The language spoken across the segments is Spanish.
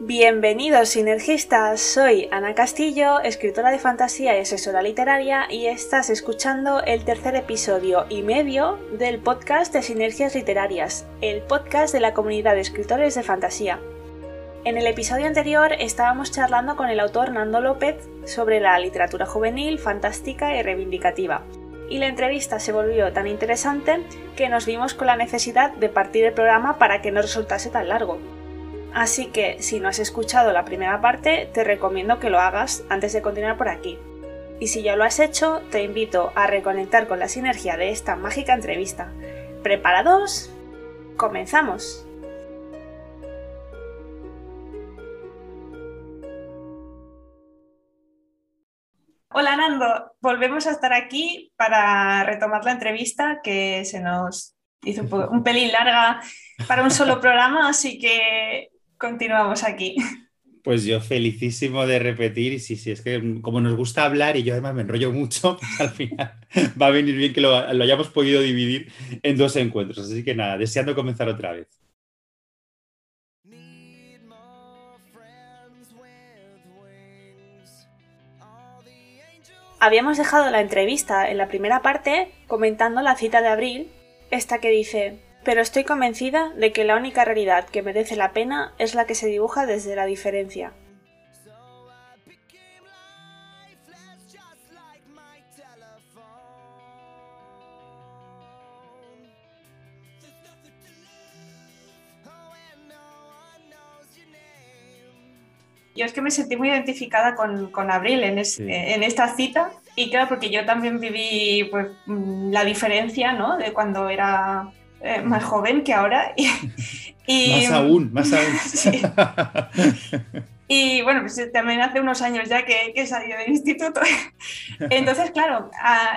Bienvenidos sinergistas, soy Ana Castillo, escritora de fantasía y asesora literaria y estás escuchando el tercer episodio y medio del podcast de Sinergias Literarias, el podcast de la comunidad de escritores de fantasía. En el episodio anterior estábamos charlando con el autor Nando López sobre la literatura juvenil, fantástica y reivindicativa. Y la entrevista se volvió tan interesante que nos vimos con la necesidad de partir el programa para que no resultase tan largo. Así que si no has escuchado la primera parte, te recomiendo que lo hagas antes de continuar por aquí. Y si ya lo has hecho, te invito a reconectar con la sinergia de esta mágica entrevista. ¿Preparados? ¡Comenzamos! Hola Nando, volvemos a estar aquí para retomar la entrevista que se nos hizo un, un pelín larga para un solo programa, así que continuamos aquí. Pues yo felicísimo de repetir y sí, sí, es que como nos gusta hablar y yo además me enrollo mucho, pues al final va a venir bien que lo, hayamos podido dividir en dos encuentros. Así que nada, deseando comenzar otra vez. Habíamos dejado la entrevista en la primera parte comentando la cita de abril, esta que dice, pero estoy convencida de que la única realidad que merece la pena es la que se dibuja desde la diferencia. Yo es que me sentí muy identificada con, Abril en, en esta cita y claro, porque yo también viví pues, mm, la diferencia ¿no? de cuando era eh, más joven que ahora. Y, más aún, más aún. Y bueno, pues también hace unos años ya que, que salido del instituto. Entonces, claro,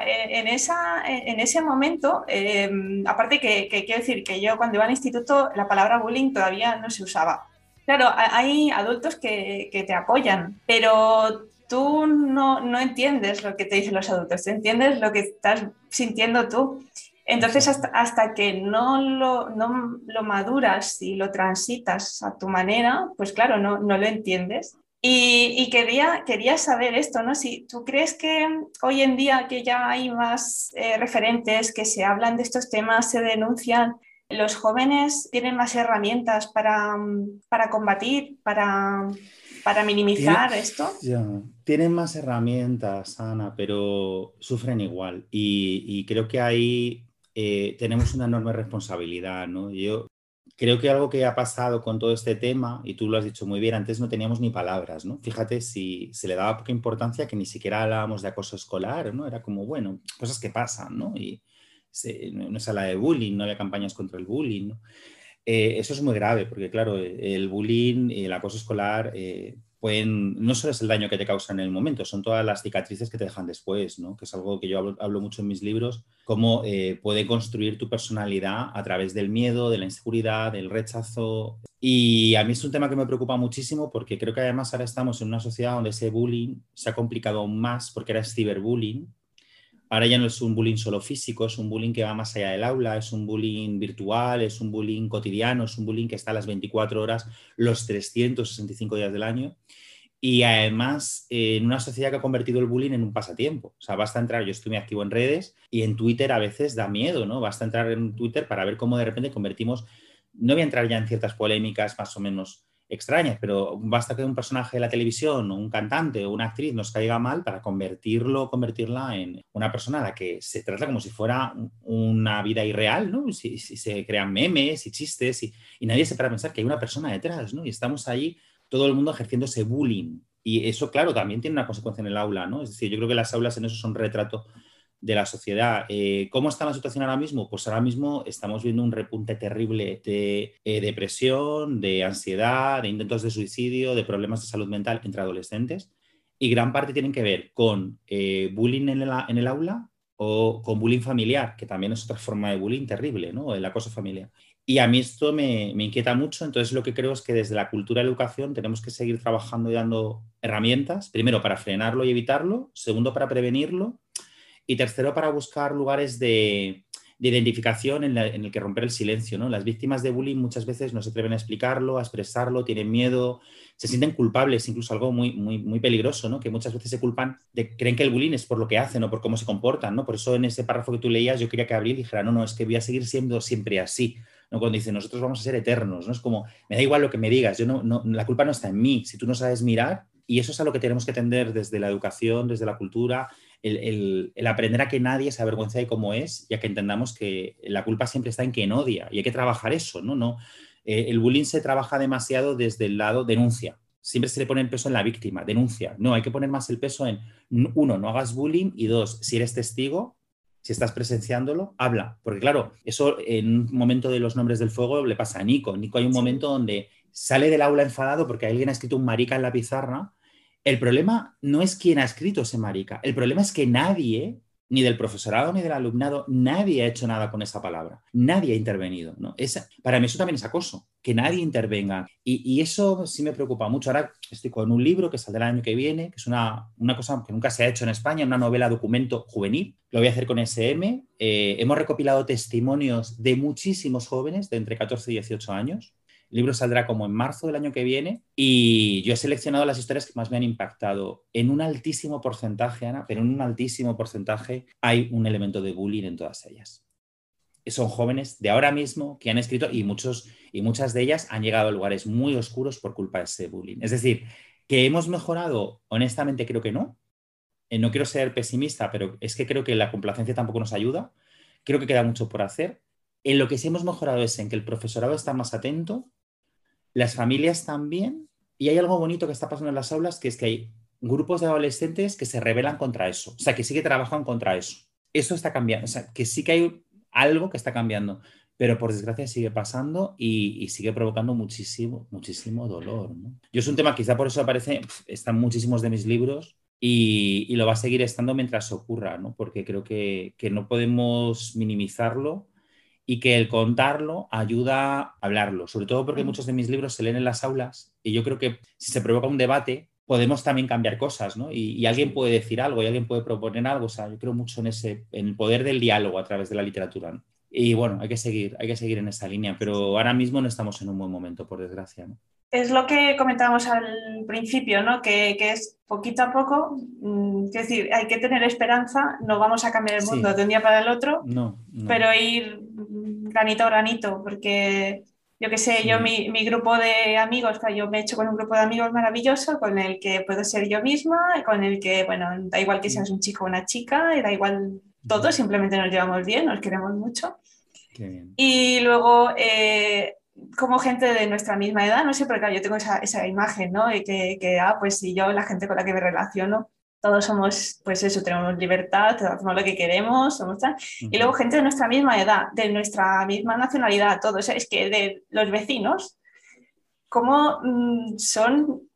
e, en, esa, en ese momento, em, aparte que, quiero decir que yo cuando iba al instituto la palabra bullying todavía no se usaba. Claro, hay adultos que, que te apoyan, pero tú no, no, entiendes lo que te dicen los adultos, entiendes lo que estás sintiendo tú. Entonces, hasta, que no lo, no lo, maduras y lo transitas a tu manera, pues claro, no, no lo entiendes. Y, quería, quería saber esto, ¿no? Si tú crees que hoy en día que ya hay más eh, referentes que se hablan de estos temas, se denuncian, los jóvenes tienen más herramientas para, para combatir, para, para minimizar esto. tienen más herramientas, Ana, pero sufren igual. Y, y creo que hay eh, tenemos una enorme responsabilidad, ¿no? Yo creo que algo que ha pasado con todo este tema, y tú lo has dicho muy bien, antes no teníamos ni palabras, ¿no? Fíjate si se le daba poca importancia que ni siquiera hablábamos de acoso escolar, ¿no? Era como, bueno, cosas que pasan, ¿no? Y no se habla de bullying, no había campañas contra el bullying, ¿no? Eh, eso es muy grave, porque claro, el bullying el acoso escolar eh, no solo es el daño que te causa en el momento, son todas las cicatrices que te dejan después, ¿no? que es algo que yo hablo, mucho en mis libros, cómo eh, puede construir tu personalidad a través del miedo, de la inseguridad, del rechazo. Y a mí es un tema que me preocupa muchísimo porque creo que además ahora estamos en una sociedad donde ese bullying se ha complicado aún más porque era ciberbullying. Ahora ya no es un bullying solo físico, es un bullying que va más allá del aula, es un bullying virtual, es un bullying cotidiano, es un bullying que está a las 24 horas, los 365 días del año y además en una sociedad que ha convertido el bullying en un pasatiempo. O sea, basta entrar, yo estoy muy activo en redes y en Twitter a veces da miedo, ¿no? Basta entrar en Twitter para ver cómo de repente convertimos, no voy a entrar ya en ciertas polémicas más o menos extrañas, pero basta que un personaje de la televisión un cantante o una actriz nos caiga mal para convertirlo convertirla en una persona a la que se trata como si fuera una vida irreal, ¿no? Si, se crean memes y chistes y, y nadie se para pensar que hay una persona detrás, ¿no? Y estamos ahí todo el mundo ejerciendo ese bullying. Y eso, claro, también tiene una consecuencia en el aula, ¿no? Es decir, yo creo que las aulas en eso son retrato de la sociedad. Eh, ¿Cómo está la situación ahora mismo? Pues ahora mismo estamos viendo un repunte terrible de eh, depresión, de ansiedad, de intentos de suicidio, de problemas de salud mental entre adolescentes. Y gran parte tienen que ver con eh, bullying en, el aula o con bullying familiar, que también es otra forma de bullying terrible, ¿no? El acoso familiar. Y a mí esto me, inquieta mucho, entonces lo que creo es que desde la cultura de la educación tenemos que seguir trabajando y dando herramientas, primero para frenarlo y evitarlo, segundo para prevenirlo y tercero para buscar lugares de, de identificación en, el que romper el silencio. ¿no? Las víctimas de bullying muchas veces no se atreven a explicarlo, a expresarlo, tienen miedo, se sienten culpables, incluso algo muy, muy, muy peligroso, ¿no? que muchas veces se culpan, de, creen que el bullying es por lo que hacen o por cómo se comportan. ¿no? Por eso en ese párrafo que tú leías yo quería que Abril dijera, no, no, es que voy a seguir siendo siempre así. ¿no? Cuando dice, nosotros vamos a ser eternos, ¿no? es como, me da igual lo que me digas, yo no, no, la culpa no está en mí, si tú no sabes mirar, y eso es a lo que tenemos que tender desde la educación, desde la cultura, el, aprender a que nadie se avergüenza de cómo es y a que entendamos que la culpa siempre está en quien odia y hay que trabajar eso, ¿no? no eh, el bullying se trabaja demasiado desde el lado denuncia. Siempre se le pone el peso en la víctima, denuncia. No, hay que poner más el peso en, uno, no hagas bullying y dos, si eres testigo, si estás presenciándolo, habla. Porque claro, eso en un momento de los nombres del fuego le pasa a Nico. Nico hay un momento donde sale del aula enfadado porque alguien ha escrito un marica en la pizarra el problema no es quién ha escrito ese marica, el problema es que nadie, ni del profesorado ni del alumnado, nadie ha hecho nada con esa palabra, nadie ha intervenido. para mí eso también es acoso, que nadie intervenga. Y, eso sí me preocupa mucho. Ahora estoy con un libro que saldrá el año que viene, que es una, cosa que nunca se ha hecho en España, una novela documento juvenil. Lo voy a hacer con SM. Eh, hemos recopilado testimonios de muchísimos jóvenes de entre 14 y 18 años el libro saldrá como en marzo del año que viene y yo he seleccionado las historias que más me han impactado. En un altísimo porcentaje, Ana, pero en un altísimo porcentaje hay un elemento de bullying en todas ellas. Son jóvenes de ahora mismo que han escrito y, muchos, y muchas de ellas han llegado a lugares muy oscuros por culpa de ese bullying. Es decir, que hemos mejorado, honestamente creo que no. Eh, no quiero ser pesimista, pero es que creo que la complacencia tampoco nos ayuda. Creo que queda mucho por hacer. En lo que sí hemos mejorado es en que el profesorado está más atento, las familias también, y hay algo bonito que está pasando en las aulas, que es que hay grupos de adolescentes que se rebelan contra eso, o sea, que sí que trabajan contra eso. Eso está cambiando, o sea, que sí que hay algo que está cambiando, pero por desgracia sigue pasando y, sigue provocando muchísimo, muchísimo dolor. Yo es un tema, quizá por eso aparece, están muchísimos de mis libros y, lo va a seguir estando mientras ocurra, ¿no? porque creo que, que no podemos minimizarlo y que el contarlo ayuda a hablarlo, sobre todo porque muchos de mis libros se leen en las aulas y yo creo que si se provoca un debate podemos también cambiar cosas, ¿no? Y, alguien puede decir algo y alguien puede proponer algo, o sea, yo creo mucho en ese, en el poder del diálogo a través de la literatura. Y bueno, hay que seguir, hay que seguir en esa línea, pero ahora mismo no estamos en un buen momento, por desgracia, ¿no? Es lo que comentábamos al principio, ¿no? Que, es poquito a poco, mm, es decir, hay que tener esperanza, no vamos a cambiar el mundo de un día para el otro, no, pero ir granito a granito, porque yo qué sé, yo mi, grupo de amigos, yo me he hecho con un grupo de amigos maravilloso, con el que puedo ser yo misma, con el que, bueno, da igual que seas un chico o una chica, da igual todo, simplemente nos llevamos bien, nos queremos mucho. Y luego eh, como gente de nuestra misma edad, no sé, porque claro, yo tengo esa, esa imagen, ¿no? Y que, que, ah, pues si yo, la gente con la que me relaciono, todos somos, pues eso, tenemos libertad, hacemos lo que queremos, somos tal. Y luego gente de nuestra misma edad, de nuestra misma nacionalidad, todos, es que de los vecinos, ¿cómo mm, son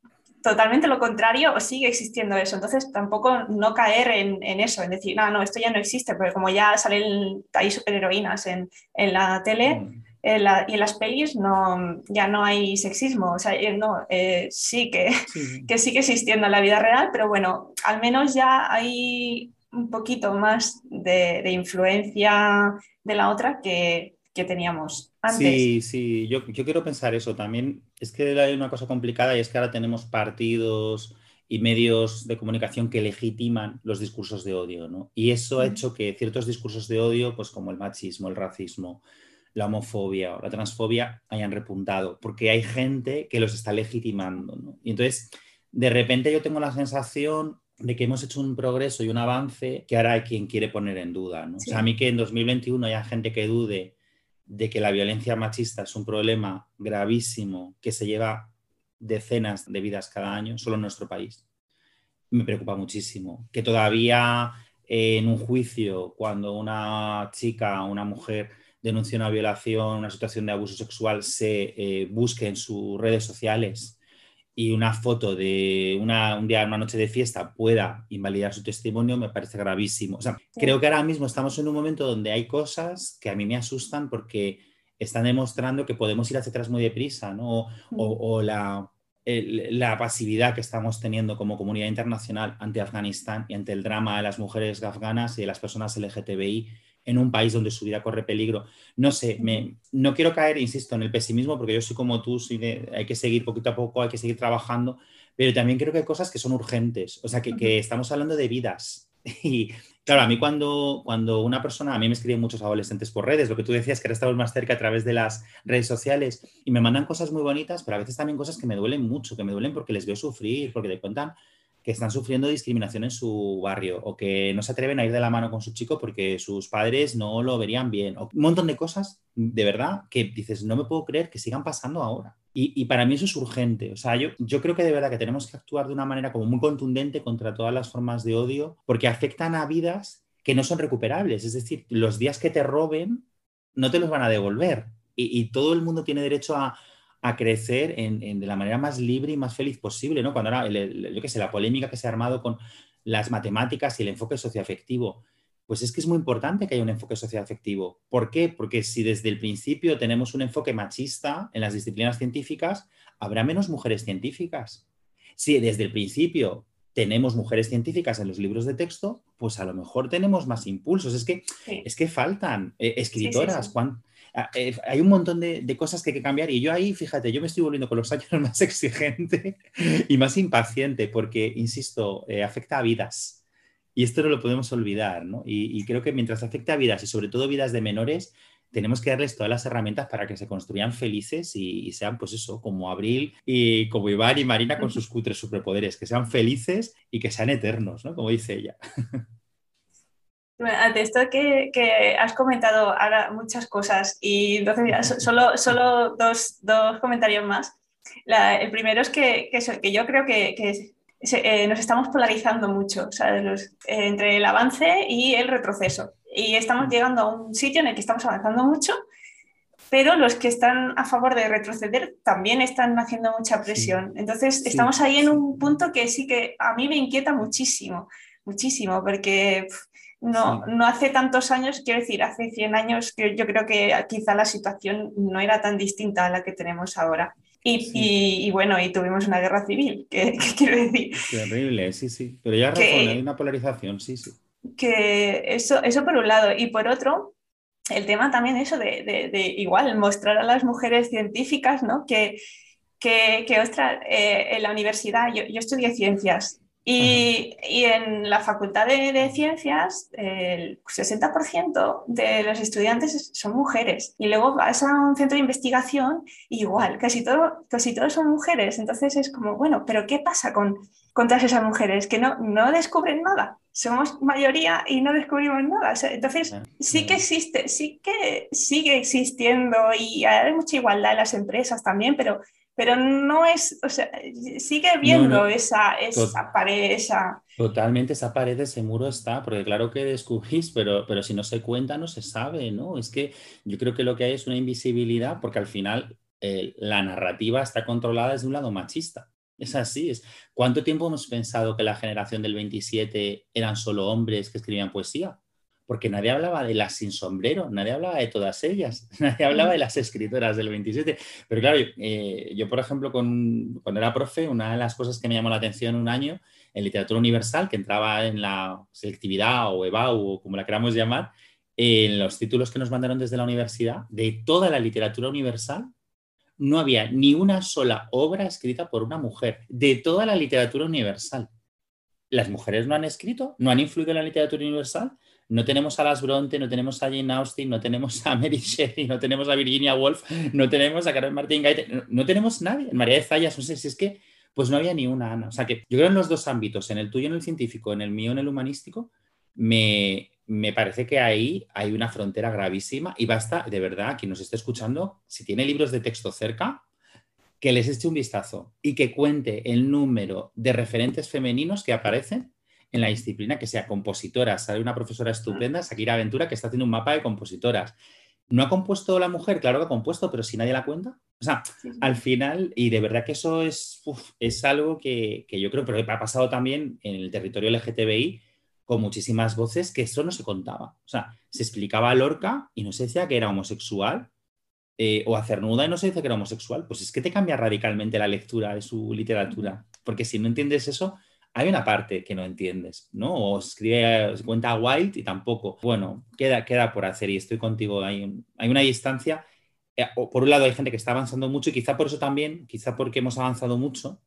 totalmente lo contrario o sigue existiendo eso? Entonces tampoco no caer en, en eso, en decir, no, no, esto ya no existe, porque como ya salen ahí superheroínas en, en la tele. Mm y en las pelis no, ya no hay sexismo, o sea, eh, no, eh, sí, que, sí. que sigue existiendo en la vida real, pero bueno, al menos ya hay un poquito más de, influencia de la otra que, que, teníamos antes. Sí, sí, yo, yo quiero pensar eso también. Es que hay una cosa complicada y es que ahora tenemos partidos y medios de comunicación que legitiman los discursos de odio, ¿no? Y eso ha hecho que ciertos discursos de odio, pues como el machismo, el racismo, la homofobia o la transfobia hayan repuntado, porque hay gente que los está legitimando. Y entonces, de repente yo tengo la sensación de que hemos hecho un progreso y un avance que ahora hay quien quiere poner en duda. O sea, a mí que en 2021 haya gente que dude de que la violencia machista es un problema gravísimo que se lleva decenas de vidas cada año solo en nuestro país, me preocupa muchísimo. Que todavía en un juicio, cuando una chica una mujer denuncia una violación, una situación de abuso sexual, se eh, busque en sus redes sociales y una foto de una, un día, una noche de fiesta pueda invalidar su testimonio, me parece gravísimo. O sea, creo que ahora mismo estamos en un momento donde hay cosas que a mí me asustan porque están demostrando que podemos ir hacia atrás muy deprisa, ¿no? O, la, la pasividad que estamos teniendo como comunidad internacional ante Afganistán y ante el drama de las mujeres afganas y de las personas LGTBI en un país donde su vida corre peligro. No sé, me, no quiero caer, insisto, en el pesimismo, porque yo soy como tú, hay que seguir poquito a poco, hay que seguir trabajando, pero también creo que hay cosas que son urgentes, o sea, que, que estamos hablando de vidas. Y claro, a mí cuando, cuando una persona, a mí me escriben muchos adolescentes por redes, lo que tú decías, que ahora estamos más cerca a través de las redes sociales, y me mandan cosas muy bonitas, pero a veces también cosas que me duelen mucho, que me duelen porque les veo sufrir, porque te cuentan que están sufriendo discriminación en su barrio o que no se atreven a ir de la mano con su chico porque sus padres no lo verían bien. O un montón de cosas, de verdad, que dices, no me puedo creer que sigan pasando ahora. Y, para mí eso es urgente. O sea, yo, yo creo que de verdad que tenemos que actuar de una manera como muy contundente contra todas las formas de odio porque afectan a vidas que no son recuperables. Es decir, los días que te roben no te los van a devolver. y todo el mundo tiene derecho a, a crecer en, de la manera más libre y más feliz posible, ¿no? Cuando ahora, yo qué sé, la polémica que se ha armado con las matemáticas y el enfoque socioafectivo, pues es que es muy importante que haya un enfoque socioafectivo. ¿Por qué? Porque si desde el principio tenemos un enfoque machista en las disciplinas científicas, habrá menos mujeres científicas. Si desde el principio tenemos mujeres científicas en los libros de texto, pues a lo mejor tenemos más impulsos. Es que, es que faltan eh, escritoras. Eh, hay un montón de, cosas que hay que cambiar y yo ahí, fíjate, yo me estoy volviendo con los años más exigente y más impaciente porque, insisto, eh, afecta a vidas y esto no lo podemos olvidar, ¿no? Y, creo que mientras afecta a vidas y sobre todo vidas de menores, tenemos que darles todas las herramientas para que se construyan felices y, sean, pues eso, como Abril y como Iván y Marina con sus cutres superpoderes, que sean felices y que sean eternos, ¿no? Como dice ella. Ante esto que, que, has comentado ahora muchas cosas y entonces solo, solo dos, dos comentarios más. el primero es que, que, yo creo que, eh, nos estamos polarizando mucho entre el avance y el retroceso. Y estamos llegando a un sitio en el que estamos avanzando mucho, pero los que están a favor de retroceder también están haciendo mucha presión. Entonces, estamos ahí en un punto que sí que a mí me inquieta muchísimo, muchísimo, porque no, no hace tantos años, quiero decir, hace 100 años yo, yo creo que quizá la situación no era tan distinta a la que tenemos ahora. Y, y, bueno, y tuvimos una guerra civil, que, quiero decir. Terrible, sí, sí. Pero ya razón, hay una polarización, sí, sí. Que eso, eso por un lado. Y por otro, el tema también eso de, de, de igual, mostrar a las mujeres científicas, ¿no? Que, que, que ostras, eh, en la universidad, yo, yo estudié ciencias y, en la Facultad de, Ciencias, el 60% de los estudiantes son mujeres. Y luego vas a un centro de investigación, igual, casi, todo, casi todos son mujeres. Entonces es como, bueno, pero ¿qué pasa con, con todas esas mujeres? Que no, no descubren nada. Somos mayoría y no descubrimos nada. Entonces sí que existe, sí que sigue existiendo y hay mucha igualdad en las empresas también, pero pero no es, o sea, sigue viendo Esa, esa pared, esa... Totalmente, esa pared, ese muro está, porque claro que descubrís, pero, pero si no se cuenta no se sabe, ¿no? Es que yo creo que lo que hay es una invisibilidad, porque al final eh, la narrativa está controlada desde un lado machista. Es así, es. ¿Cuánto tiempo hemos pensado que la generación del 27 eran solo hombres que escribían poesía? Porque nadie hablaba de las sin sombrero, nadie hablaba de todas ellas, nadie hablaba de las escritoras del 27. Pero claro, eh, yo, por ejemplo, con, cuando era profe, una de las cosas que me llamó la atención un año en literatura universal, que entraba en la selectividad o EBAU o como la queramos llamar, en los títulos que nos mandaron desde la universidad, de toda la literatura universal, no había ni una sola obra escrita por una mujer, de toda la literatura universal. Las mujeres no han escrito, no han influido en la literatura universal, no tenemos a Las Bronte, no tenemos a Jane Austen, no tenemos a Mary Shelley, no tenemos a Virginia Woolf, no tenemos a Carmen Martín Gaite, no, tenemos nadie. María de Zayas, no sé si es que, pues no había ni una Ana. O sea que yo creo en los dos ámbitos, en el tuyo en el científico, en el mío en el humanístico, me, me parece que ahí hay una frontera gravísima y basta, de verdad, quien nos esté escuchando, si tiene libros de texto cerca, que les eche un vistazo y que cuente el número de referentes femeninos que aparecen en la disciplina que sea compositora. Sale una profesora estupenda, Shakira Aventura, que está haciendo un mapa de compositoras. ¿No ha compuesto la mujer? Claro que ha compuesto, pero si nadie la cuenta. O sea, al final, y de verdad que eso es, es algo que, yo creo que ha pasado también en el territorio LGTBI con muchísimas voces que eso no se contaba. O sea, se explicaba a Lorca y no se decía que era homosexual, eh, o a Cernuda y no se dice que era homosexual. Pues es que te cambia radicalmente la lectura de su literatura, porque si no entiendes eso, hay una parte que no entiendes, ¿no? O escribe, cuenta White y tampoco. Bueno, queda, queda por hacer y estoy contigo. Hay, hay una distancia. Eh, por un lado hay gente que está avanzando mucho y quizá por eso también, quizá porque hemos avanzado mucho,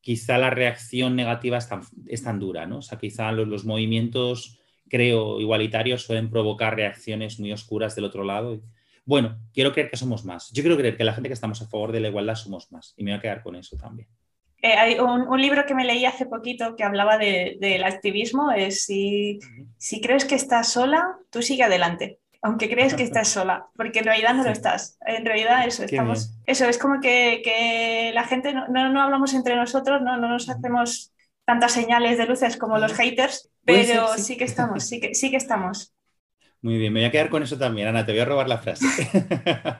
quizá la reacción negativa es tan, es tan dura, ¿no? O sea, quizá los, los, movimientos, creo, igualitarios suelen provocar reacciones muy oscuras del otro lado. Bueno, quiero creer que somos más. Yo quiero creer que la gente que estamos a favor de la igualdad somos más y me voy a quedar con eso también. Eh, hay un, libro que me leí hace poquito que hablaba del activismo, es si, si, crees que estás sola, tú sigue adelante, aunque crees que estás sola, porque en realidad no lo estás. En realidad eso, estamos, eso es como que, que la gente no, no, hablamos entre nosotros, no, no nos hacemos tantas señales de luces como los haters, pero sí. que estamos, sí que, sí que estamos. Muy bien, me voy a quedar con eso también, Ana, te voy a robar la frase.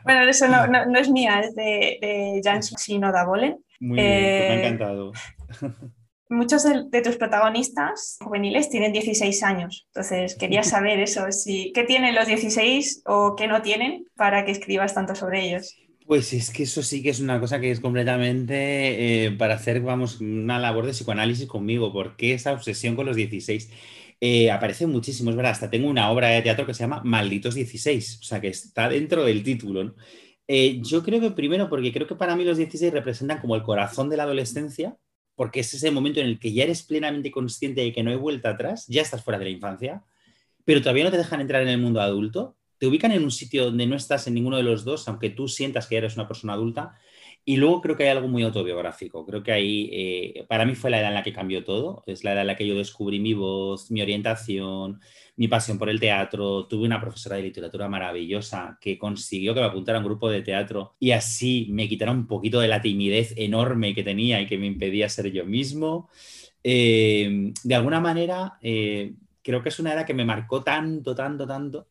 bueno, eso no, no, es mía, es de, de Jan Sinoda Bolen muy bien, pues me ha eh, encantado. Muchos de, tus protagonistas juveniles tienen 16 años, entonces quería saber eso, si, ¿qué tienen los 16 o qué no tienen para que escribas tanto sobre ellos? Pues es que eso sí que es una cosa que es completamente eh, para hacer, vamos, una labor de psicoanálisis conmigo. ¿Por qué esa obsesión con los 16? Eh, aparece muchísimo, es verdad, hasta tengo una obra de teatro que se llama Malditos 16, o sea, que está dentro del título. ¿no? Eh, yo creo que primero, porque creo que para mí los 16 representan como el corazón de la adolescencia, porque es ese momento en el que ya eres plenamente consciente de que no hay vuelta atrás, ya estás fuera de la infancia, pero todavía no te dejan entrar en el mundo adulto, te ubican en un sitio donde no estás en ninguno de los dos, aunque tú sientas que eres una persona adulta, y luego creo que hay algo muy autobiográfico. Creo que ahí, eh, para mí fue la edad en la que cambió todo. Es la edad en la que yo descubrí mi voz, mi orientación, mi pasión por el teatro. Tuve una profesora de literatura maravillosa que consiguió que me apuntara a un grupo de teatro y así me quitara un poquito de la timidez enorme que tenía y que me impedía ser yo mismo. Eh, de alguna manera, eh, creo que es una edad que me marcó tanto, tanto, tanto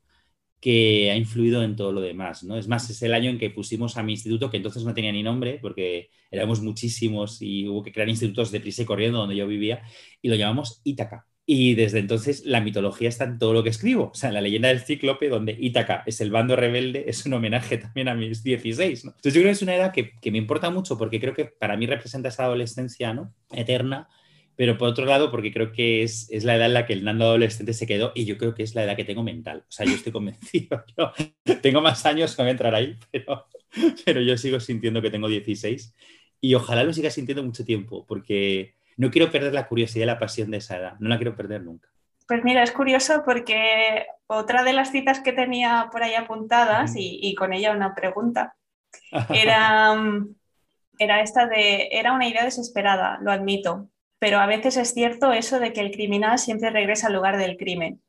que ha influido en todo lo demás, ¿no? Es más, es el año en que pusimos a mi instituto, que entonces no tenía ni nombre, porque éramos muchísimos y hubo que crear institutos de prisa y corriendo donde yo vivía, y lo llamamos Ítaca. Y desde entonces la mitología está en todo lo que escribo. O sea, en la leyenda del cíclope, donde Ítaca es el bando rebelde, es un homenaje también a mis 16. ¿no? Entonces yo creo que es una edad que, que, me importa mucho porque creo que para mí representa esa adolescencia ¿no? eterna pero por otro lado, porque creo que es, es, la edad en la que el Nando adolescente se quedó y yo creo que es la edad que tengo mental. O sea, yo estoy convencido. Yo tengo más años con entrar ahí, pero, pero yo sigo sintiendo que tengo 16 y ojalá lo siga sintiendo mucho tiempo, porque no quiero perder la curiosidad y la pasión de esa edad. No la quiero perder nunca. Pues mira, es curioso porque otra de las citas que tenía por ahí apuntadas y, y con ella una pregunta era, era esta de, era una idea desesperada, lo admito, pero a veces es cierto eso de que el criminal siempre regresa al lugar del crimen.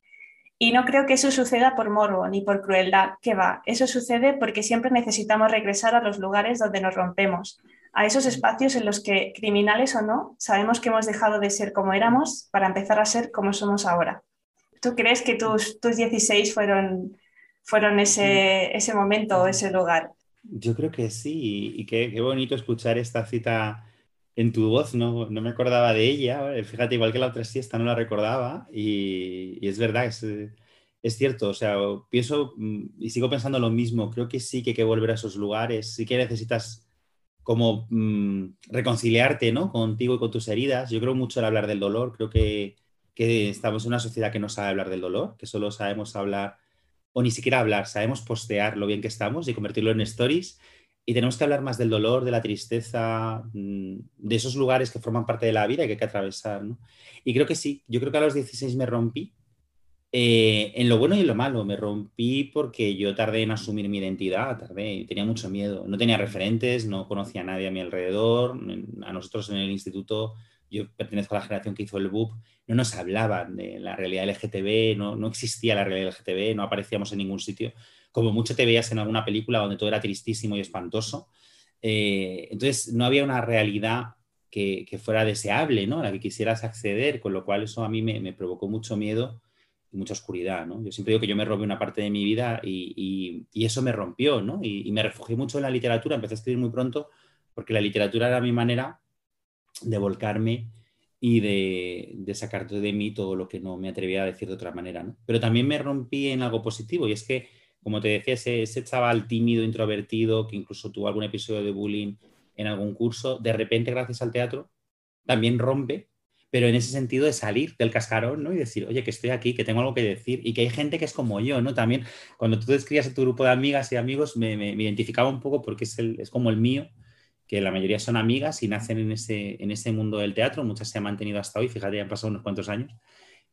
Y no creo que eso suceda por morbo ni por crueldad, que va, eso sucede porque siempre necesitamos regresar a los lugares donde nos rompemos, a esos espacios en los que, criminales o no, sabemos que hemos dejado de ser como éramos para empezar a ser como somos ahora. ¿Tú crees que tus, tus 16 fueron, fueron ese, ese momento o ese lugar? Yo creo que sí, y qué, qué bonito escuchar esta cita en tu voz, no, no me acordaba de ella. Fíjate, igual que la otra siesta no la recordaba y, es verdad, es, es, cierto. O sea, pienso mm, y sigo pensando lo mismo. Creo que sí que hay que volver a esos lugares, sí que necesitas como mm, reconciliarte ¿no? contigo y con tus heridas. Yo creo mucho en hablar del dolor. Creo que, que estamos en una sociedad que no sabe hablar del dolor, que solo sabemos hablar o ni siquiera hablar, sabemos postear lo bien que estamos y convertirlo en stories y tenemos que hablar más del dolor, de la tristeza, mm, de esos lugares que forman parte de la vida y que hay que atravesar. ¿no? Y creo que sí, yo creo que a los 16 me rompí, eh, en lo bueno y en lo malo. Me rompí porque yo tardé en asumir mi identidad, tardé, tenía mucho miedo. No tenía referentes, no conocía a nadie a mi alrededor. A nosotros en el instituto, yo pertenezco a la generación que hizo el BUP, no nos hablaban de la realidad LGTB, no, no existía la realidad LGTB, no aparecíamos en ningún sitio como mucho te veías en alguna película donde todo era tristísimo y espantoso. Eh, entonces, no había una realidad que, fuera deseable, ¿no? A la que quisieras acceder, con lo cual eso a mí me, provocó mucho miedo y mucha oscuridad, ¿no? Yo siempre digo que yo me robé una parte de mi vida y, eso me rompió, ¿no? Y, me refugié mucho en la literatura, empecé a escribir muy pronto porque la literatura era mi manera de volcarme y de, de sacar de mí todo lo que no me atrevía a decir de otra manera, ¿no? Pero también me rompí en algo positivo y es que como te decía, ese, chaval tímido, introvertido, que incluso tuvo algún episodio de bullying en algún curso, de repente, gracias al teatro, también rompe, pero en ese sentido de salir del cascarón, ¿no? Y decir, oye, que estoy aquí, que tengo algo que decir y que hay gente que es como yo, ¿no? También cuando tú describías a tu grupo de amigas y amigos, me, identificaba un poco porque es, el, es como el mío, que la mayoría son amigas y nacen en ese, en ese mundo del teatro, muchas se han mantenido hasta hoy, fíjate, ya han pasado unos cuantos años,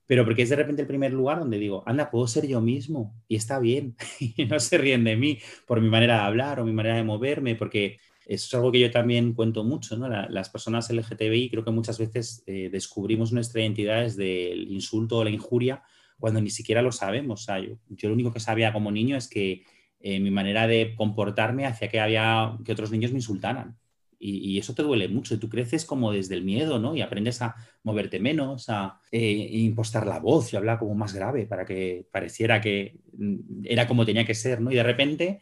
pero porque es de repente el primer lugar donde digo, anda, puedo ser yo mismo y está bien, y no se ríen de mí por mi manera de hablar o mi manera de moverme, porque eso es algo que yo también cuento mucho, ¿no? las personas LGTBI creo que muchas veces eh, descubrimos nuestra identidad desde el insulto o la injuria cuando ni siquiera lo sabemos. yo, lo único que sabía como niño es que eh, mi manera de comportarme hacía que, había, que otros niños me insultaran. Y, eso te duele mucho. Y tú creces como desde el miedo, ¿no? Y aprendes a moverte menos, a eh, impostar la voz y hablar como más grave para que pareciera que mm, era como tenía que ser, ¿no? Y de repente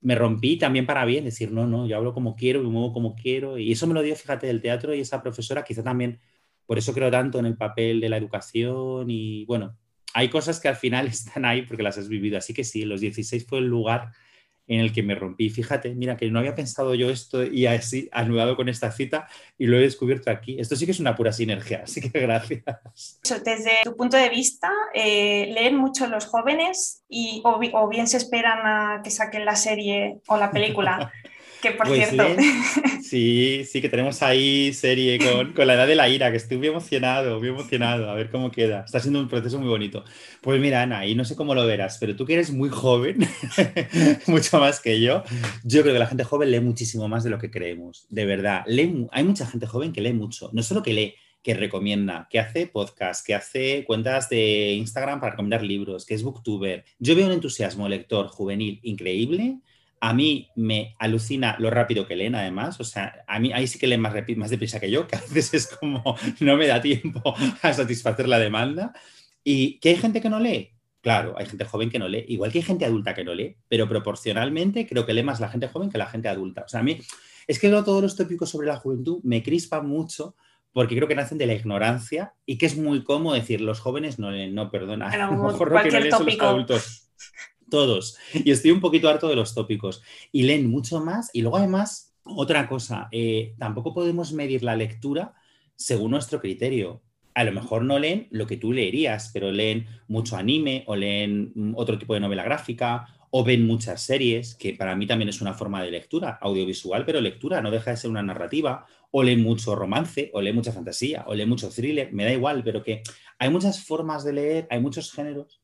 me rompí también para bien, decir, no, no, yo hablo como quiero, me muevo como quiero. Y eso me lo dio, fíjate, del teatro y esa profesora, quizá también, por eso creo tanto en el papel de la educación y bueno, hay cosas que al final están ahí porque las has vivido. Así que sí, los 16 fue el lugar en el que me rompí. Fíjate, mira, que no había pensado yo esto y así anudado con esta cita y lo he descubierto aquí. Esto sí que es una pura sinergia, así que gracias. Desde tu punto de vista, eh, ¿leen mucho los jóvenes y, o bien se esperan a que saquen la serie o la película? Que por pues cierto. Sí, sí, que tenemos ahí serie con, con, la edad de la ira, que estoy muy emocionado, muy emocionado, a ver cómo queda. Está siendo un proceso muy bonito. Pues mira, Ana, y no sé cómo lo verás, pero tú que eres muy joven, mucho más que yo, yo creo que la gente joven lee muchísimo más de lo que creemos. De verdad, lee, hay mucha gente joven que lee mucho. No solo que lee, que recomienda, que hace podcast, que hace cuentas de Instagram para recomendar libros, que es booktuber. Yo veo un entusiasmo lector juvenil increíble a mí me alucina lo rápido que leen, además. O sea, a mí ahí sí que leen más, más deprisa que yo, que a veces es como no me da tiempo a satisfacer la demanda. ¿Y que hay gente que no lee? Claro, hay gente joven que no lee, igual que hay gente adulta que no lee, pero proporcionalmente creo que lee más la gente joven que la gente adulta. O sea, a mí es que todos los tópicos sobre la juventud me crispan mucho porque creo que nacen de la ignorancia y que es muy cómodo decir los jóvenes no leen, no, perdona, a lo mejor lo que no leen son los adultos todos. Y estoy un poquito harto de los tópicos. Y leen mucho más. Y luego además, otra cosa, eh, tampoco podemos medir la lectura según nuestro criterio. A lo mejor no leen lo que tú leerías, pero leen mucho anime o leen mm, otro tipo de novela gráfica o ven muchas series, que para mí también es una forma de lectura, audiovisual, pero lectura, no deja de ser una narrativa, o leen mucho romance, o leen mucha fantasía, o leen mucho thriller, me da igual, pero que hay muchas formas de leer, hay muchos géneros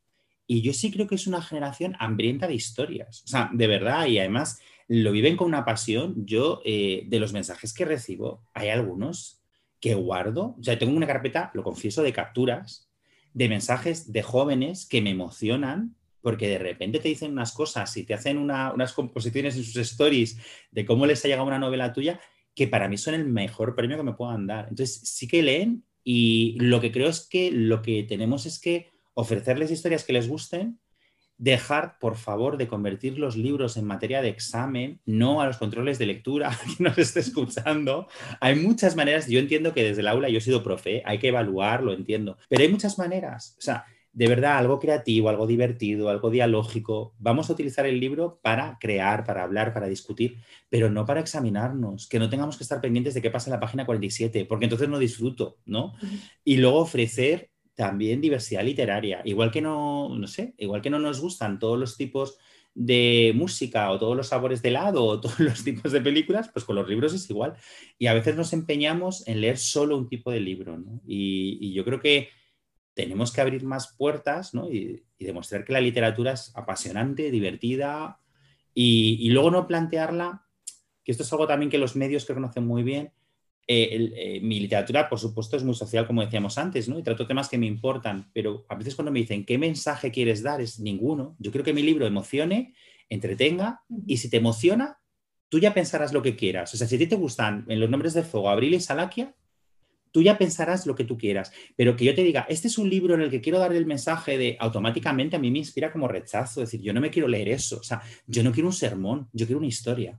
y yo sí creo que es una generación hambrienta de historias. O sea, de verdad, y además lo viven con una pasión. Yo, eh, de los mensajes que recibo, hay algunos que guardo. O sea, tengo una carpeta, lo confieso, de capturas, de mensajes de jóvenes que me emocionan porque de repente te dicen unas cosas y te hacen unas composiciones en sus stories de cómo les ha llegado una novela tuya, que para mí son el mejor premio que me puedan dar. Entonces, sí que leen y lo que creo es que lo que tenemos es que ofrecerles historias que les gusten, dejar, por favor, de convertir los libros en materia de examen, no a los controles de lectura, que nos esté escuchando. Hay muchas maneras, yo entiendo que desde el aula yo he sido profe, hay que evaluar, lo entiendo, pero hay muchas maneras. O sea, de verdad, algo creativo, algo divertido, algo dialógico. Vamos a utilizar el libro para crear, para hablar, para discutir, pero no para examinarnos, que no tengamos que estar pendientes de qué pasa en la página 47, porque entonces no disfruto, ¿no? Y luego ofrecer también diversidad literaria. Igual que no, no sé, igual que no nos gustan todos los tipos de música o todos los sabores de helado o todos los tipos de películas, pues con los libros es igual. Y a veces nos empeñamos en leer solo un tipo de libro. Y, yo creo que tenemos que abrir más puertas ¿no? y, demostrar que la literatura es apasionante, divertida y, y, luego no plantearla, que esto es algo también que los medios que conocen muy bien, eh, eh, mi literatura, por supuesto, es muy social, como decíamos antes, ¿no? Y trato temas que me importan, pero a veces cuando me dicen, ¿qué mensaje quieres dar? Es ninguno. Yo creo que mi libro emocione, entretenga, y si te emociona, tú ya pensarás lo que quieras. O sea, si a ti te gustan en los nombres de fuego Abril y Salaquia, tú ya pensarás lo que tú quieras. Pero que yo te diga, este es un libro en el que quiero dar el mensaje de automáticamente a mí me inspira como rechazo, es decir, yo no me quiero leer eso, o sea, yo no quiero un sermón, yo quiero una historia.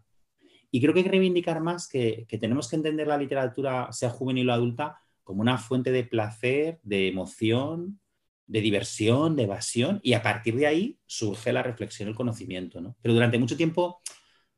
Y creo que hay que reivindicar más que, tenemos que entender la literatura, sea juvenil o adulta, como una fuente de placer, de emoción, de diversión, de evasión, y a partir de ahí surge la reflexión el conocimiento. ¿no? Pero durante mucho tiempo,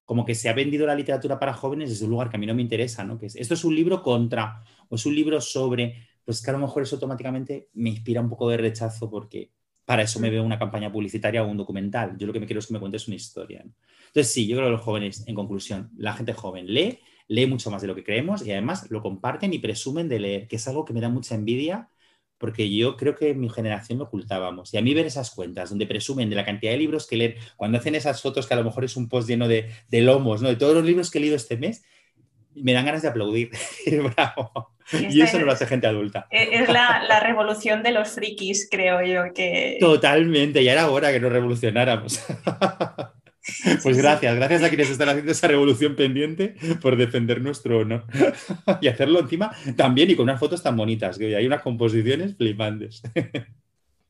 como que se ha vendido la literatura para jóvenes desde un lugar que a mí no me interesa, ¿no? que esto es un libro contra, o es un libro sobre, pues que a lo mejor eso automáticamente me inspira un poco de rechazo porque para eso me veo una campaña publicitaria o un documental. Yo lo que me quiero es que me cuentes una historia. Entonces, sí, yo creo que los jóvenes, en conclusión, la gente joven lee, lee mucho más de lo que creemos y además lo comparten y presumen de leer, que es algo que me da mucha envidia porque yo creo que en mi generación lo ocultábamos. Y a mí ver esas cuentas donde presumen de la cantidad de libros que leen, cuando hacen esas fotos que a lo mejor es un post lleno de, de lomos, ¿no? de todos los libros que he leído este mes, me dan ganas de aplaudir. Bravo. Y, eso no lo hace gente adulta. Es la, la, revolución de los frikis, creo yo. que Totalmente, ya era hora que nos revolucionáramos. Pues gracias, gracias a quienes están haciendo esa revolución pendiente por defender nuestro honor. y hacerlo encima también y con unas fotos tan bonitas, que hay unas composiciones flipantes.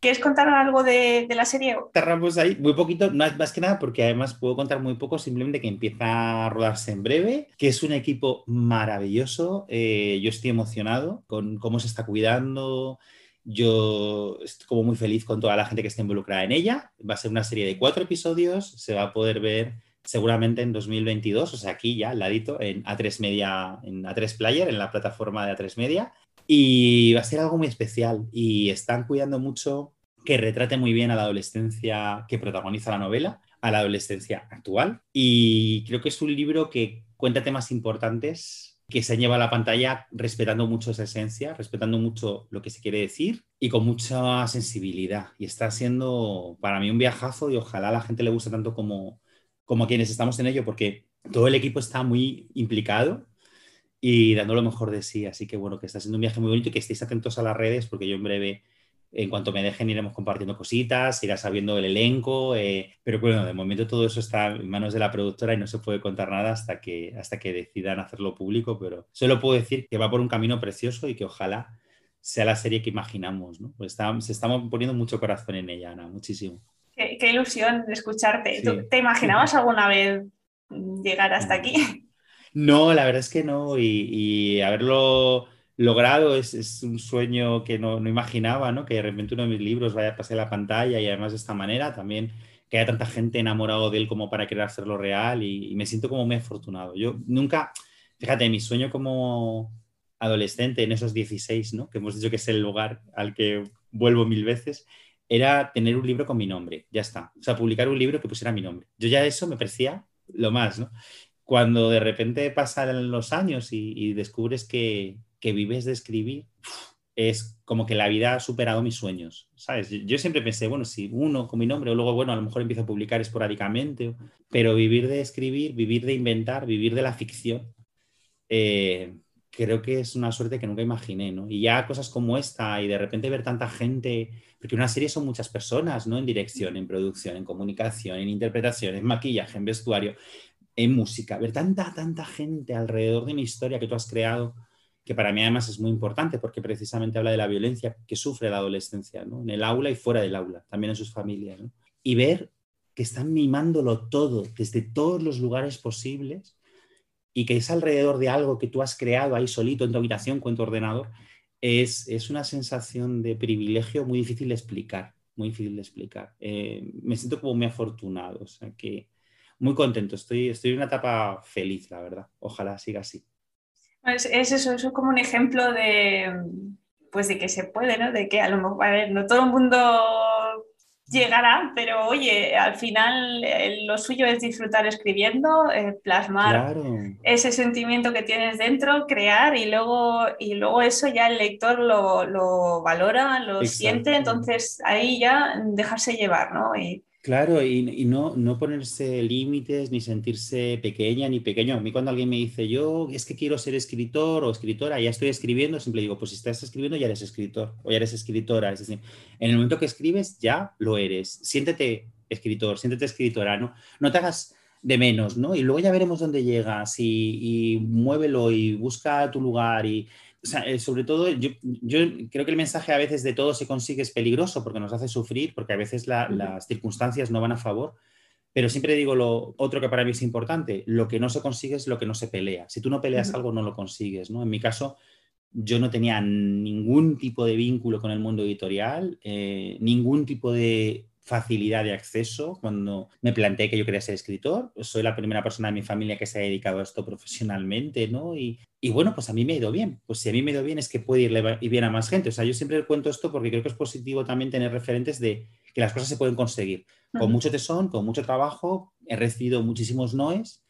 ¿Quieres contar algo de, la serie? Cerramos ahí muy poquito, más, más que nada porque además puedo contar muy poco, simplemente que empieza a rodarse en breve, que es un equipo maravilloso. Eh, yo estoy emocionado con cómo se está cuidando, yo estoy como muy feliz con toda la gente que está involucrada en ella. Va a ser una serie de cuatro episodios, se va a poder ver seguramente en 2022, o sea, aquí ya al ladito, en A3 Media, en A3 Player, en la plataforma de A3 Media. Y va a ser algo muy especial y están cuidando mucho que retrate muy bien a la adolescencia que protagoniza la novela, a la adolescencia actual. Y creo que es un libro que cuenta temas importantes que se lleva a la pantalla respetando mucho esa esencia, respetando mucho lo que se quiere decir y con mucha sensibilidad. Y está siendo para mí un viajazo y ojalá la gente le guste tanto como, como a quienes estamos en ello, porque todo el equipo está muy implicado y dando lo mejor de sí. Así que bueno, que está siendo un viaje muy bonito y que estéis atentos a las redes porque yo en breve en cuanto me dejen iremos compartiendo cositas, irá sabiendo el elenco, eh, pero bueno, de momento todo eso está en manos de la productora y no se puede contar nada hasta que, hasta que decidan hacerlo público, pero solo puedo decir que va por un camino precioso y que ojalá sea la serie que imaginamos, ¿no? Pues se estamos poniendo mucho corazón en ella, Ana, muchísimo. Qué, ilusión escucharte. ¿Te imaginabas alguna vez llegar hasta aquí? No, la verdad es que no, y, y haberlo logrado, es, un sueño que no, imaginaba, ¿no? Que de repente uno de mis libros vaya a pasar la pantalla y además de esta manera también que haya tanta gente enamorado de él como para querer hacerlo real y, me siento como muy afortunado. Yo nunca, fíjate, mi sueño como adolescente en esos 16, ¿no? Que hemos dicho que es el lugar al que vuelvo mil veces, era tener un libro con mi nombre, ya está. O sea, publicar un libro que pusiera mi nombre. Yo ya eso me parecía lo más, ¿no? Cuando de repente pasan los años y descubres que, que vives de escribir, es como que la vida ha superado mis sueños, ¿sabes? Yo siempre pensé, bueno, si uno con mi nombre o luego, bueno, a lo mejor empiezo a publicar esporádicamente, pero vivir de escribir, vivir de inventar, vivir de la ficción, eh, creo que es una suerte que nunca imaginé, ¿no? Y ya cosas como esta y de repente ver tanta gente, porque una serie son muchas personas, ¿no? En dirección, en producción, en comunicación, en interpretación, en maquillaje, en vestuario, en música, ver tanta, tanta gente alrededor de mi historia que tú has creado que para mí además es muy importante porque precisamente habla de la violencia que sufre la adolescencia, ¿no? en el aula y fuera del aula, también en sus familias. Y ver que están mimándolo todo desde todos los lugares posibles y que es alrededor de algo que tú has creado ahí solito en tu habitación con tu ordenador, es, es una sensación de privilegio muy difícil de explicar, muy difícil de explicar. Eh, me siento como muy afortunado, o sea que muy contento, estoy, estoy en una etapa feliz, la verdad. Ojalá siga así. Es, eso, eso es como un ejemplo de, pues de que se puede, ¿no? De que a lo mejor, a ver, no todo el mundo llegará, pero oye, al final eh, lo suyo es disfrutar escribiendo, eh, plasmar ese sentimiento que tienes dentro, crear y luego, y luego eso ya el lector lo, valora, lo siente, entonces ahí ya dejarse llevar, ¿no? Y, Claro, y, no, no ponerse límites ni sentirse pequeña ni pequeño. A mí cuando alguien me dice, yo es que quiero ser escritor o escritora, ya estoy escribiendo, siempre digo, pues si estás escribiendo ya eres escritor o ya eres escritora. Es decir, en el momento que escribes ya lo eres. Siéntete escritor, siéntete escritora, ¿no? No te hagas de menos, ¿no? Y luego ya veremos dónde llegas y, y muévelo y busca tu lugar y eh, sobre todo, yo, creo que el mensaje a veces de todo se consigue es peligroso porque nos hace sufrir, porque a veces las circunstancias no van a favor. Pero siempre digo lo otro que para mí es importante, lo que no se consigue es lo que no se pelea. Si tú no peleas algo, no lo consigues. ¿no? En mi caso, yo no tenía ningún tipo de vínculo con el mundo editorial, eh, ningún tipo de facilidad de acceso cuando me planteé que yo quería ser escritor. Soy la primera persona de mi familia que se ha dedicado a esto profesionalmente, ¿no? Y, bueno, pues a mí me ha ido bien. Pues si a mí me ha ido bien es que puede irle bien a más gente. O sea, yo siempre cuento esto porque creo que es positivo también tener referentes de que las cosas se pueden conseguir. Con mucho tesón, con mucho trabajo, he recibido muchísimos noes.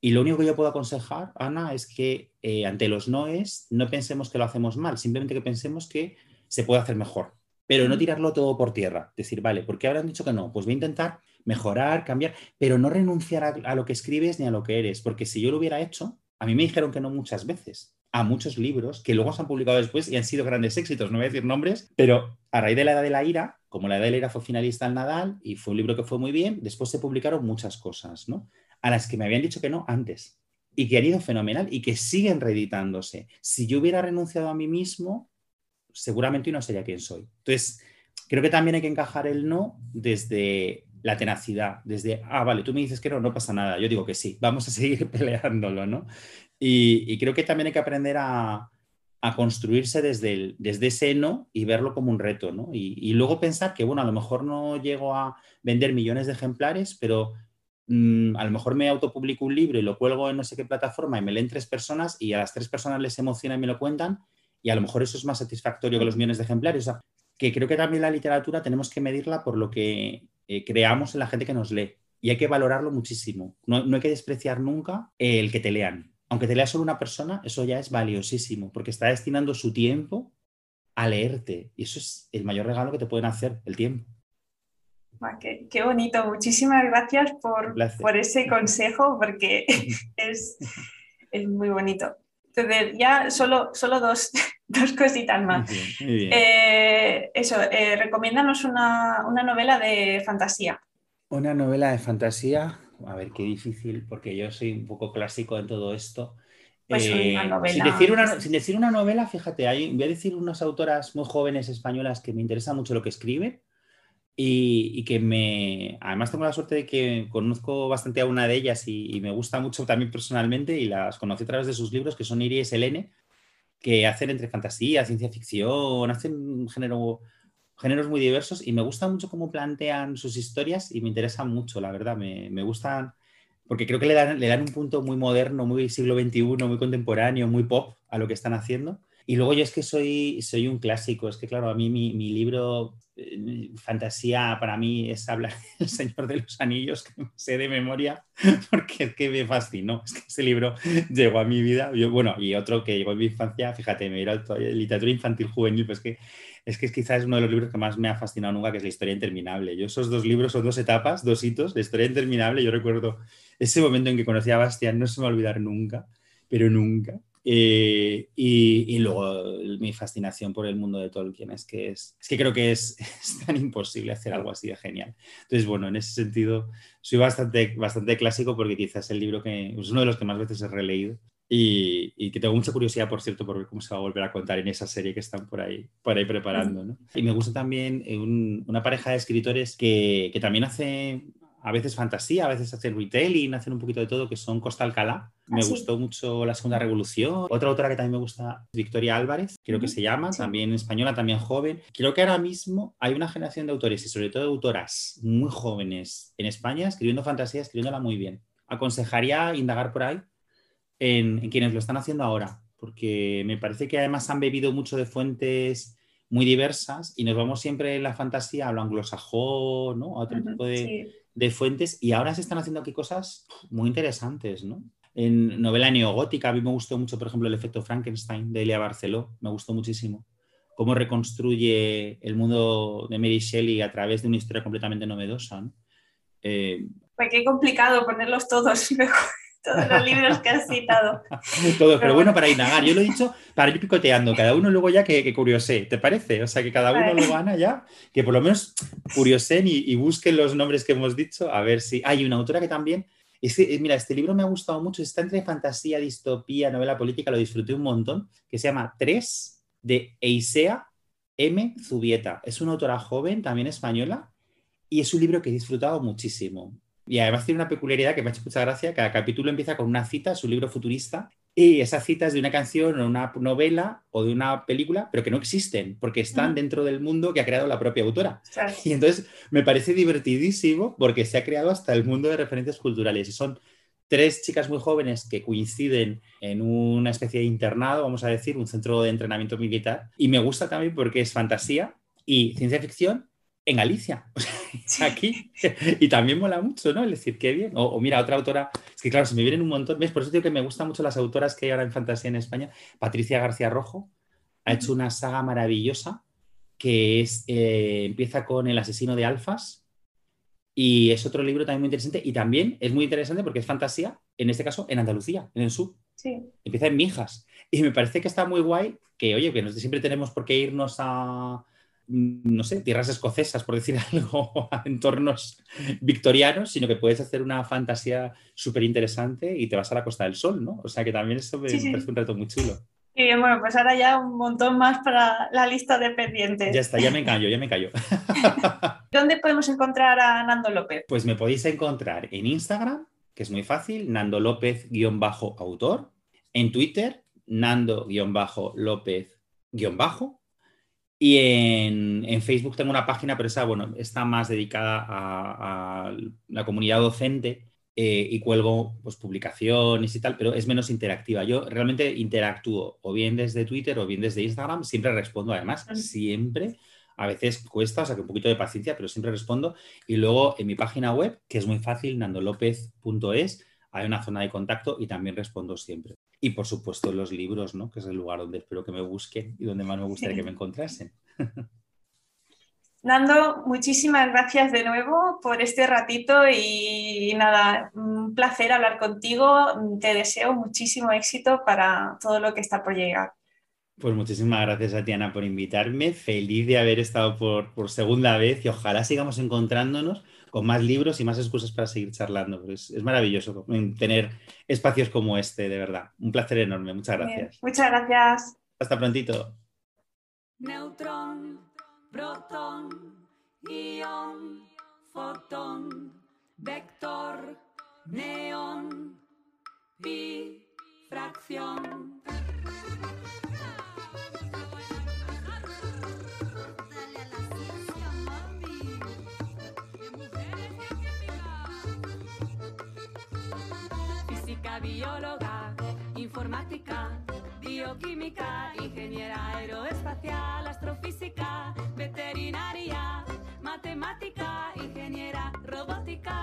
Y lo único que yo puedo aconsejar, Ana, es que eh, ante los noes no pensemos que lo hacemos mal, simplemente que pensemos que se puede hacer mejor pero no tirarlo todo por tierra. Decir, vale, ¿por qué habrán dicho que no? Pues voy a intentar mejorar, cambiar, pero no renunciar a, lo que escribes ni a lo que eres, porque si yo lo hubiera hecho, a mí me dijeron que no muchas veces, a muchos libros que luego se han publicado después y han sido grandes éxitos, no voy a decir nombres, pero a raíz de la Edad de la Ira, como la Edad de la Ira fue finalista al Nadal y fue un libro que fue muy bien, después se publicaron muchas cosas, ¿no? A las que me habían dicho que no antes y que han ido fenomenal y que siguen reeditándose. Si yo hubiera renunciado a mí mismo, seguramente no sería quien soy. Entonces, creo que también hay que encajar el no desde la tenacidad, desde, ah, vale, tú me dices que no, no pasa nada, yo digo que sí, vamos a seguir peleándolo, ¿no? Y, creo que también hay que aprender a, construirse desde, desde ese no y verlo como un reto, ¿no? Y, luego pensar que, bueno, a lo mejor no llego a vender millones de ejemplares, pero mm, a lo mejor me autopublico un libro y lo cuelgo en no sé qué plataforma y me leen tres personas y a las tres personas les emociona y me lo cuentan y a lo mejor eso es más satisfactorio que los millones de ejemplares. que creo que también la literatura tenemos que medirla por lo que eh, creamos en la gente que nos lee. Y hay que valorarlo muchísimo. No, hay que despreciar nunca el que te lean. Aunque te lea solo una persona, eso ya es valiosísimo, porque está destinando su tiempo a leerte. Y eso es el mayor regalo que te pueden hacer, el tiempo. qué, bonito. Muchísimas gracias por, por ese consejo, porque es, es muy bonito. Entonces, ya solo, solo dos, dos cositas más. Eh, eso, eh, recomiéndanos una, novela de fantasía. Una novela de fantasía, a ver qué difícil, porque yo soy un poco clásico en todo esto. Pues una eh, novela. Sin decir una, sin decir una novela, fíjate, hay, voy a decir unas autoras muy jóvenes españolas que me interesa mucho lo que escriben y, que me... Además tengo la suerte de que conozco bastante a una de ellas y, me gusta mucho también personalmente y las conocí a través de sus libros, que son Iris y que hacen entre fantasía, ciencia ficción, hacen género, géneros muy diversos y me gusta mucho cómo plantean sus historias y me interesan mucho, la verdad, me, me gustan porque creo que le dan, le dan un punto muy moderno, muy siglo XXI, muy contemporáneo, muy pop a lo que están haciendo. Y luego yo es que soy, soy un clásico, es que claro, a mí mi, mi libro eh, fantasía para mí es hablar del Señor de los Anillos, que sé de memoria, porque es que me fascinó. Es que ese libro llegó a mi vida. Yo, bueno, y otro que llegó a mi infancia, fíjate, me a literatura infantil juvenil, pues que es que quizás uno de los libros que más me ha fascinado nunca, que es La historia interminable. Yo esos dos libros son dos etapas, dos hitos, La historia interminable. Yo recuerdo ese momento en que conocí a Bastián, no se me va a olvidar nunca, pero nunca. Eh, y, luego mi fascinación por el mundo de Tolkien es que es, es que creo que es, tan imposible hacer algo así de genial. Entonces, bueno, en ese sentido soy bastante, bastante clásico porque quizás el libro que es uno de los que más veces he releído y, que tengo mucha curiosidad, por cierto, por ver cómo se va a volver a contar en esa serie que están por ahí, por ahí preparando. ¿no? Y me gusta también eh, una pareja de escritores que, que también hace a veces fantasía, a veces hacen retailing, hacen un poquito de todo, que son Costa Alcalá. Me ah, gustó mucho La Segunda Revolución. Otra autora que también me gusta, Victoria Álvarez, creo que se llama, también española, también joven. Creo que ahora mismo hay una generación de autores y sobre todo de autoras muy jóvenes en España escribiendo fantasía, escribiéndola muy bien. Aconsejaría indagar por ahí en, quienes lo están haciendo ahora, porque me parece que además han bebido mucho de fuentes muy diversas y nos vamos siempre en la fantasía a lo anglosajón, ¿no? a otro tipo de, de fuentes y ahora se están haciendo aquí cosas muy interesantes, ¿no? En novela neogótica, a mí me gustó mucho, por ejemplo, el efecto Frankenstein de Elia Barceló, me gustó muchísimo. Cómo reconstruye el mundo de Mary Shelley a través de una historia completamente novedosa. ¿no? Eh, pues qué complicado ponerlos todos todos los libros que has citado. Todos, pero, bueno, para indagar. Yo lo he dicho para ir picoteando, cada uno luego ya que, que curiose, ¿te parece? O sea, que cada uno lo gana ya, que por lo menos curiosen y, busquen los nombres que hemos dicho, a ver si. Hay una autora que también. Eh, mira, este libro me ha gustado mucho, está entre fantasía, distopía, novela política, lo disfruté un montón, que se llama Tres de Eisea M. Zubieta. Es una autora joven, también española, y es un libro que he disfrutado muchísimo. Y además tiene una peculiaridad que me ha hecho mucha gracia. Cada capítulo empieza con una cita, su libro futurista, y esa cita es de una canción o una novela o de una película, pero que no existen, porque están dentro del mundo que ha creado la propia autora. Y entonces me parece divertidísimo porque se ha creado hasta el mundo de referencias culturales. Y son tres chicas muy jóvenes que coinciden en una especie de internado, vamos a decir, un centro de entrenamiento militar. Y me gusta también porque es fantasía y ciencia ficción en Galicia, aquí. Y también mola mucho, ¿no? Es decir, qué bien. O, mira, otra autora, es que claro, se me vienen un montón, ¿ves? Por eso digo que me gustan mucho las autoras que hay ahora en fantasía en España. Patricia García Rojo ha hecho una saga maravillosa que es, eh, empieza con El asesino de alfas, y es otro libro también muy interesante y también es muy interesante porque es fantasía, en este caso en Andalucía, en el sur. Sí. Empieza en Mijas. Y me parece que está muy guay que, oye, que no siempre tenemos por qué irnos a, no sé, tierras escocesas, por decir algo, a entornos victorianos, sino que puedes hacer una fantasía súper interesante y te vas a la Costa del Sol, ¿no? O sea que también eso me, parece un reto muy chulo. Y bien, bueno, pues ahora ya un montón más para la lista de pendientes. Ya está, ya me callo, ya me callo. ¿Dónde podemos encontrar a Nando López? Pues me podéis encontrar en Instagram, que es muy fácil, Nando López-autor, en Twitter, Nando-López-bajo, y en, Facebook tengo una página, pero esa, bueno, está más dedicada a la comunidad docente eh, y cuelgo pues, publicaciones y tal, pero es menos interactiva. Yo realmente interactúo o bien desde Twitter o bien desde Instagram, siempre respondo además, siempre. A veces cuesta, o sea que un poquito de paciencia, pero siempre respondo. Y luego en mi página web, que es muy fácil, nandolopez.es, hay una zona de contacto y también respondo siempre. Y por supuesto los libros, ¿no? que es el lugar donde espero que me busquen y donde más me gustaría que me encontrasen. Nando, muchísimas gracias de nuevo por este ratito y nada, un placer hablar contigo. Te deseo muchísimo éxito para todo lo que está por llegar. Pues muchísimas gracias a Tiana por invitarme. Feliz de haber estado por, por, segunda vez y ojalá sigamos encontrándonos con más libros y más excusas para seguir charlando. Es, es, maravilloso tener espacios como este, de verdad. Un placer enorme. Muchas gracias. muchas gracias. Hasta prontito. Neutrón proton, ion, bióloga, informática, bioquímica, ingeniera aeroespacial, astrofísica veterinaria, matemática, ingeniera, robótica.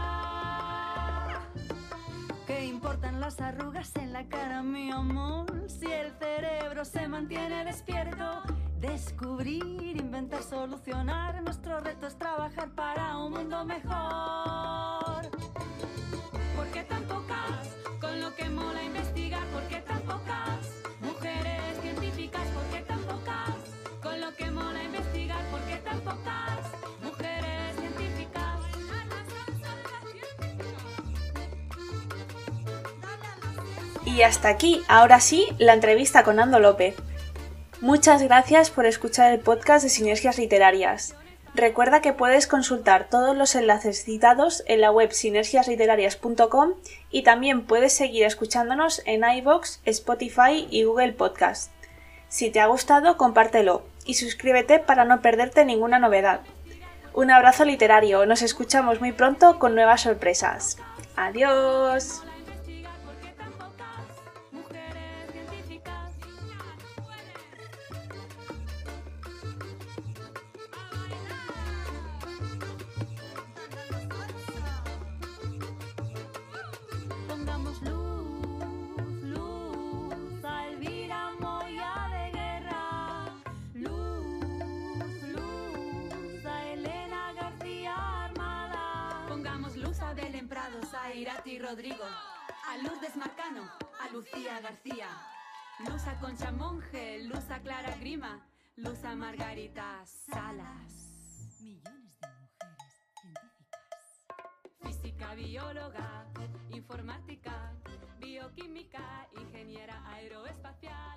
¿Qué importan las arrugas en la cara, mi amor? Si el cerebro se mantiene despierto. Descubrir, inventar, solucionar. Nuestro reto es trabajar para un mundo mejor. Con lo que mola investigar, ¿por qué tan pocas? Mujeres científicas, ¿por qué tan pocas? Con lo que mola investigar, ¿por qué tan pocas mujeres científicas? Y hasta aquí, ahora sí, la entrevista con Ando López. Muchas gracias por escuchar el podcast de Sinergias Literarias. Recuerda que puedes consultar todos los enlaces citados en la web sinergiasliterarias.com y también puedes seguir escuchándonos en iVoox, Spotify y Google Podcast. Si te ha gustado, compártelo y suscríbete para no perderte ninguna novedad. Un abrazo literario, nos escuchamos muy pronto con nuevas sorpresas. Adiós. Irati Rodrigo, a Lourdes Marcano, a Lucía García, Luz a Concha Monge, Luz a Clara Grima, Luz a Margarita Salas. Millones de mujeres científicas. Física, bióloga, informática, bioquímica, ingeniera aeroespacial.